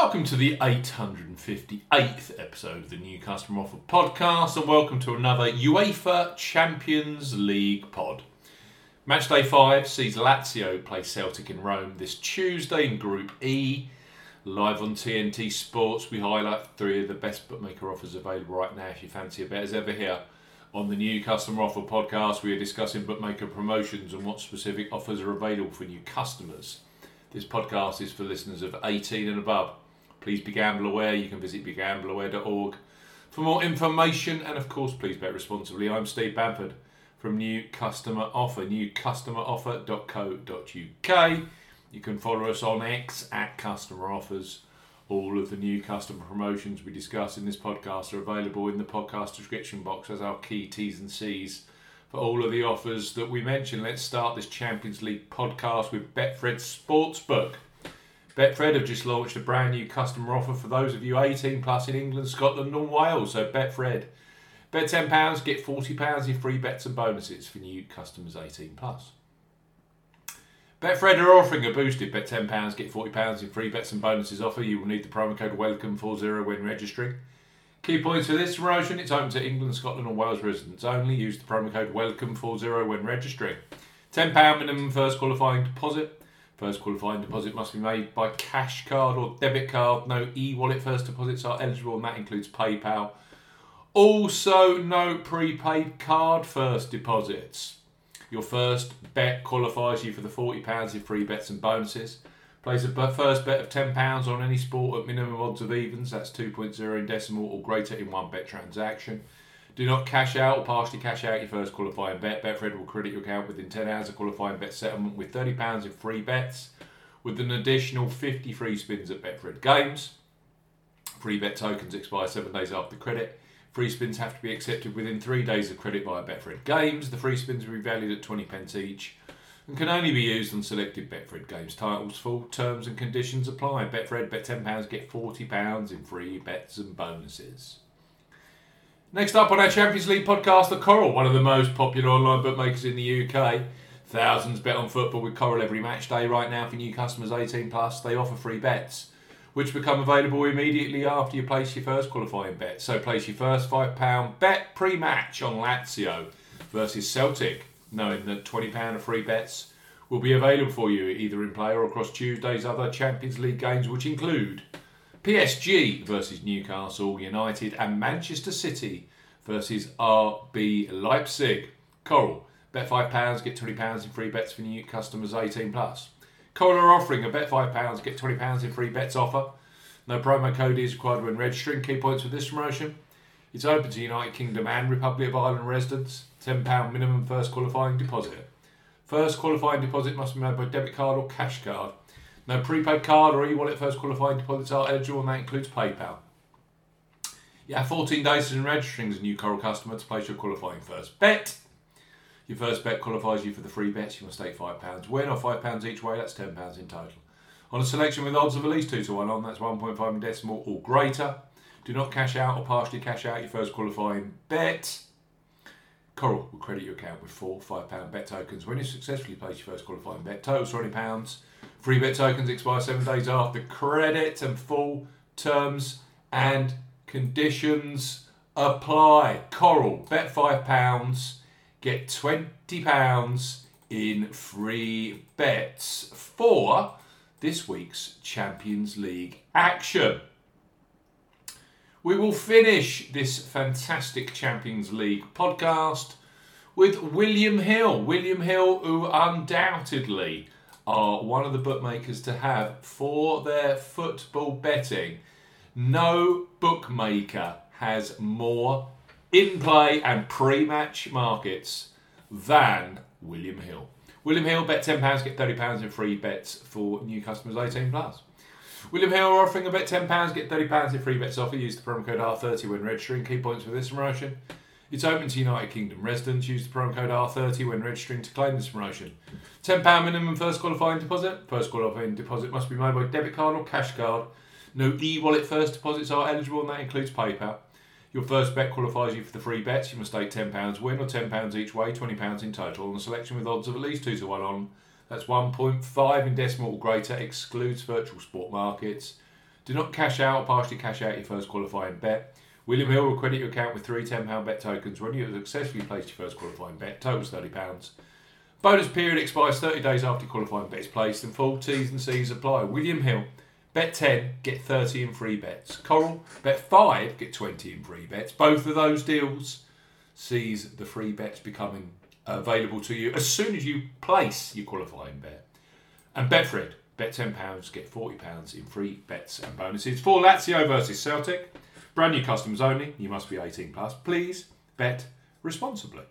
Welcome to the 858th episode of the New Customer Offer podcast, and welcome to another UEFA Champions League pod. Match day 5 sees Lazio play Celtic in Rome this Tuesday in Group E. Live on TNT Sports, we highlight three of the best bookmaker offers available right now if you fancy a bet as ever here. On the New Customer Offer podcast, we are discussing bookmaker promotions and what specific offers are available for new customers. This podcast is for listeners of 18 and above. Please be gamble aware. You can visit begambleaware.org for more information. And of course, please bet responsibly. I'm Steve Bamford from New Customer Offer, newcustomeroffer.co.uk. You can follow us on X at Customer Offers. All of the new customer promotions we discuss in this podcast are available in the podcast description box as our key T's and C's for all of the offers that we mentioned. Let's start this Champions League podcast with Betfred Sportsbook. Betfred have just launched a brand new customer offer for those of you 18 plus in England, Scotland, and Wales. So Betfred, bet £10, get £40 in free bets and bonuses for new customers 18 plus. Betfred are offering a boosted bet £10, get £40 in free bets and bonuses offer. You will need the promo code WELCOME40 when registering. Key points for this promotion it's open to England, Scotland, and Wales residents only. Use the promo code WELCOME40 when registering. £10 minimum first qualifying deposit. First qualifying deposit must be made by cash card or debit card. No e wallet first deposits are eligible, and that includes PayPal. Also, no prepaid card first deposits. Your first bet qualifies you for the £40 in free bets and bonuses. Place a first bet of £10 on any sport at minimum odds of evens, that's 2.0 in decimal or greater in one bet transaction. Do not cash out or partially cash out your first qualifying bet. Betfred will credit your account within 10 hours of qualifying bet settlement with £30 in free bets, with an additional 50 free spins at Betfred Games. Free bet tokens expire seven days after credit. Free spins have to be accepted within three days of credit via Betfred Games. The free spins will be valued at 20 pence each and can only be used on selected Betfred Games titles. Full terms and conditions apply. Betfred, bet £10, get £40 in free bets and bonuses. Next up on our Champions League podcast, the Coral, one of the most popular online bookmakers in the UK. Thousands bet on football with Coral every match day right now for new customers 18 plus. They offer free bets, which become available immediately after you place your first qualifying bet. So place your first £5 bet pre-match on Lazio versus Celtic knowing that £20 of free bets will be available for you either in play or across Tuesday's other Champions League games, which include PSG versus Newcastle United and Manchester City versus RB Leipzig. Coral, bet £5, get £20 in free bets for new customers 18 plus. Coral are offering a bet £5, get £20 in free bets offer. No promo code is required when registering. Key points for this promotion. It's open to United Kingdom and Republic of Ireland residents. £10 minimum first qualifying deposit. First qualifying deposit must be made by debit card or cash card. No prepaid card or e-wallet first qualifying deposits are eligible and that includes PayPal. You have 14 days in registering as a new Coral customer to place your qualifying first bet. Your first bet qualifies you for the free bets. You must stake £5 win or £5 each way, that's £10 in total. On a selection with odds of at least 2 to 1 on, that's 1.5 in decimal or greater. Do not cash out or partially cash out your first qualifying bet. Coral will credit your account with four £5 bet tokens when you successfully place your first qualifying bet. Totals £20. Free bet tokens expire seven days after credit and full terms and conditions apply. Coral, bet £5, get £20 in free bets for this week's Champions League action. We will finish this fantastic Champions League podcast with William Hill. William Hill, who undoubtedly are one of the bookmakers to have for their football betting. No bookmaker has more in play and pre match markets than William Hill. William Hill, bet £10, get £30 in free bets for new customers 18 plus. William Hill are offering a bet £10, get £30 in free bets offer. Use the promo code R30 when registering. Key points for this promotion. It's open to United Kingdom residents. Use the promo code R30 when registering to claim this promotion. £10 minimum first qualifying deposit. First qualifying deposit must be made by debit card or cash card. No e wallet first deposits are eligible, and that includes PayPal. Your first bet qualifies you for the free bets. You must stake £10 win or £10 each way, £20 in total, on a selection with odds of at least 2 to 1 on that's 1.5 in decimal or greater, excludes virtual sport markets. Do not cash out or partially cash out your first qualifying bet. William Hill will credit your account with three £10 bet tokens when you have successfully placed your first qualifying bet. Totals £30. Bonus period expires 30 days after qualifying bet is placed and full T's and C's apply. William Hill, bet 10, get 30 in free bets. Coral, bet 5, get 20 in free bets. Both of those deals sees the free bets becoming available to you as soon as you place your qualifying bet. And Betfred, bet £10, get £40 in free bets and bonuses for Lazio versus Celtic. Brand new customers only. You must be 18 plus. Please bet responsibly.